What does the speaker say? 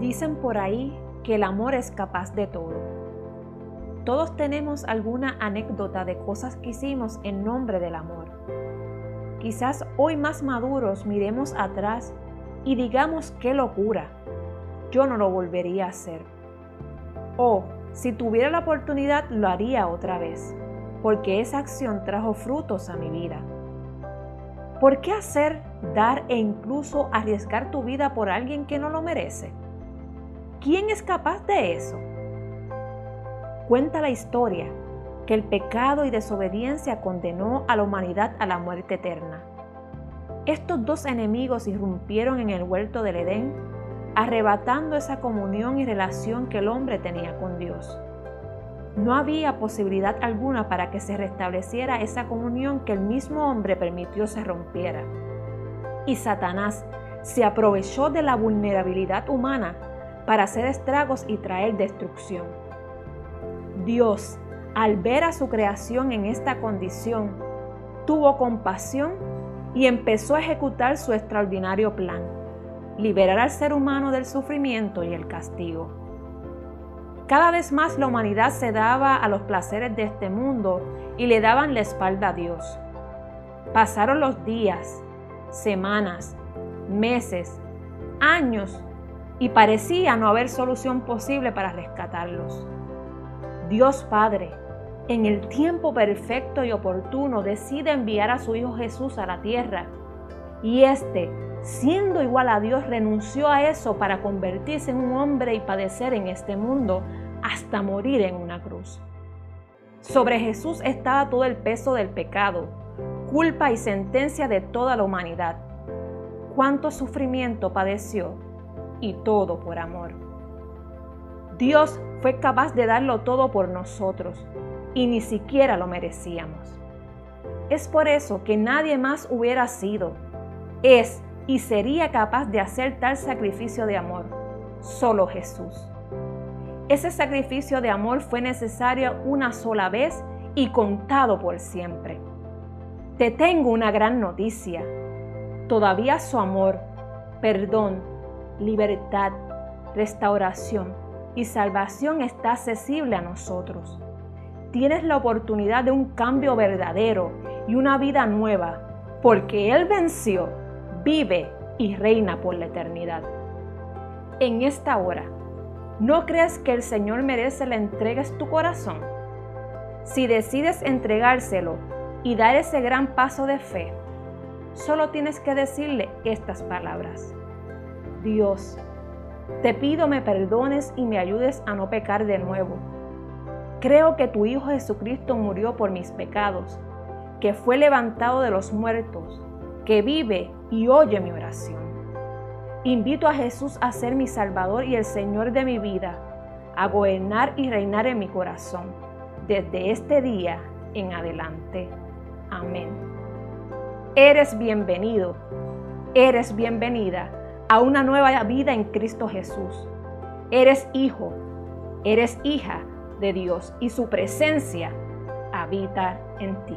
Dicen por ahí que el amor es capaz de todo. Todos tenemos alguna anécdota de cosas que hicimos en nombre del amor. Quizás hoy más maduros miremos atrás y digamos qué locura. Yo no lo volvería a hacer. O si tuviera la oportunidad lo haría otra vez, porque esa acción trajo frutos a mi vida. ¿Por qué hacer, dar e incluso arriesgar tu vida por alguien que no lo merece? ¿Quién es capaz de eso? Cuenta la historia que el pecado y desobediencia condenó a la humanidad a la muerte eterna. Estos dos enemigos irrumpieron en el huerto del Edén, arrebatando esa comunión y relación que el hombre tenía con Dios. No había posibilidad alguna para que se restableciera esa comunión que el mismo hombre permitió se rompiera. Y Satanás se aprovechó de la vulnerabilidad humana para hacer estragos y traer destrucción. Dios, al ver a su creación en esta condición, tuvo compasión y empezó a ejecutar su extraordinario plan, liberar al ser humano del sufrimiento y el castigo. Cada vez más la humanidad se daba a los placeres de este mundo y le daban la espalda a Dios. Pasaron los días, semanas, meses, años y parecía no haber solución posible para rescatarlos. Dios Padre, en el tiempo perfecto y oportuno, decide enviar a su Hijo Jesús a la tierra. Y éste, siendo igual a Dios, renunció a eso para convertirse en un hombre y padecer en este mundo hasta morir en una cruz. Sobre Jesús estaba todo el peso del pecado, culpa y sentencia de toda la humanidad. Cuánto sufrimiento padeció y todo por amor. Dios fue capaz de darlo todo por nosotros y ni siquiera lo merecíamos. Es por eso que nadie más hubiera sido, es y sería capaz de hacer tal sacrificio de amor, solo Jesús. Ese sacrificio de amor fue necesario una sola vez y contado por siempre. Te tengo una gran noticia. Todavía su amor, perdón libertad, restauración y salvación está accesible a nosotros. Tienes la oportunidad de un cambio verdadero y una vida nueva, porque Él venció, vive y reina por la eternidad. En esta hora, ¿no crees que el Señor merece la entregues tu corazón? Si decides entregárselo y dar ese gran paso de fe, solo tienes que decirle estas palabras. Dios, te pido me perdones y me ayudes a no pecar de nuevo. Creo que tu Hijo Jesucristo murió por mis pecados, que fue levantado de los muertos, que vive y oye mi oración. Invito a Jesús a ser mi Salvador y el Señor de mi vida, a gobernar y reinar en mi corazón, desde este día en adelante. Amén. Eres bienvenido, eres bienvenida a una nueva vida en Cristo Jesús. Eres hijo, eres hija de Dios y su presencia habita en ti.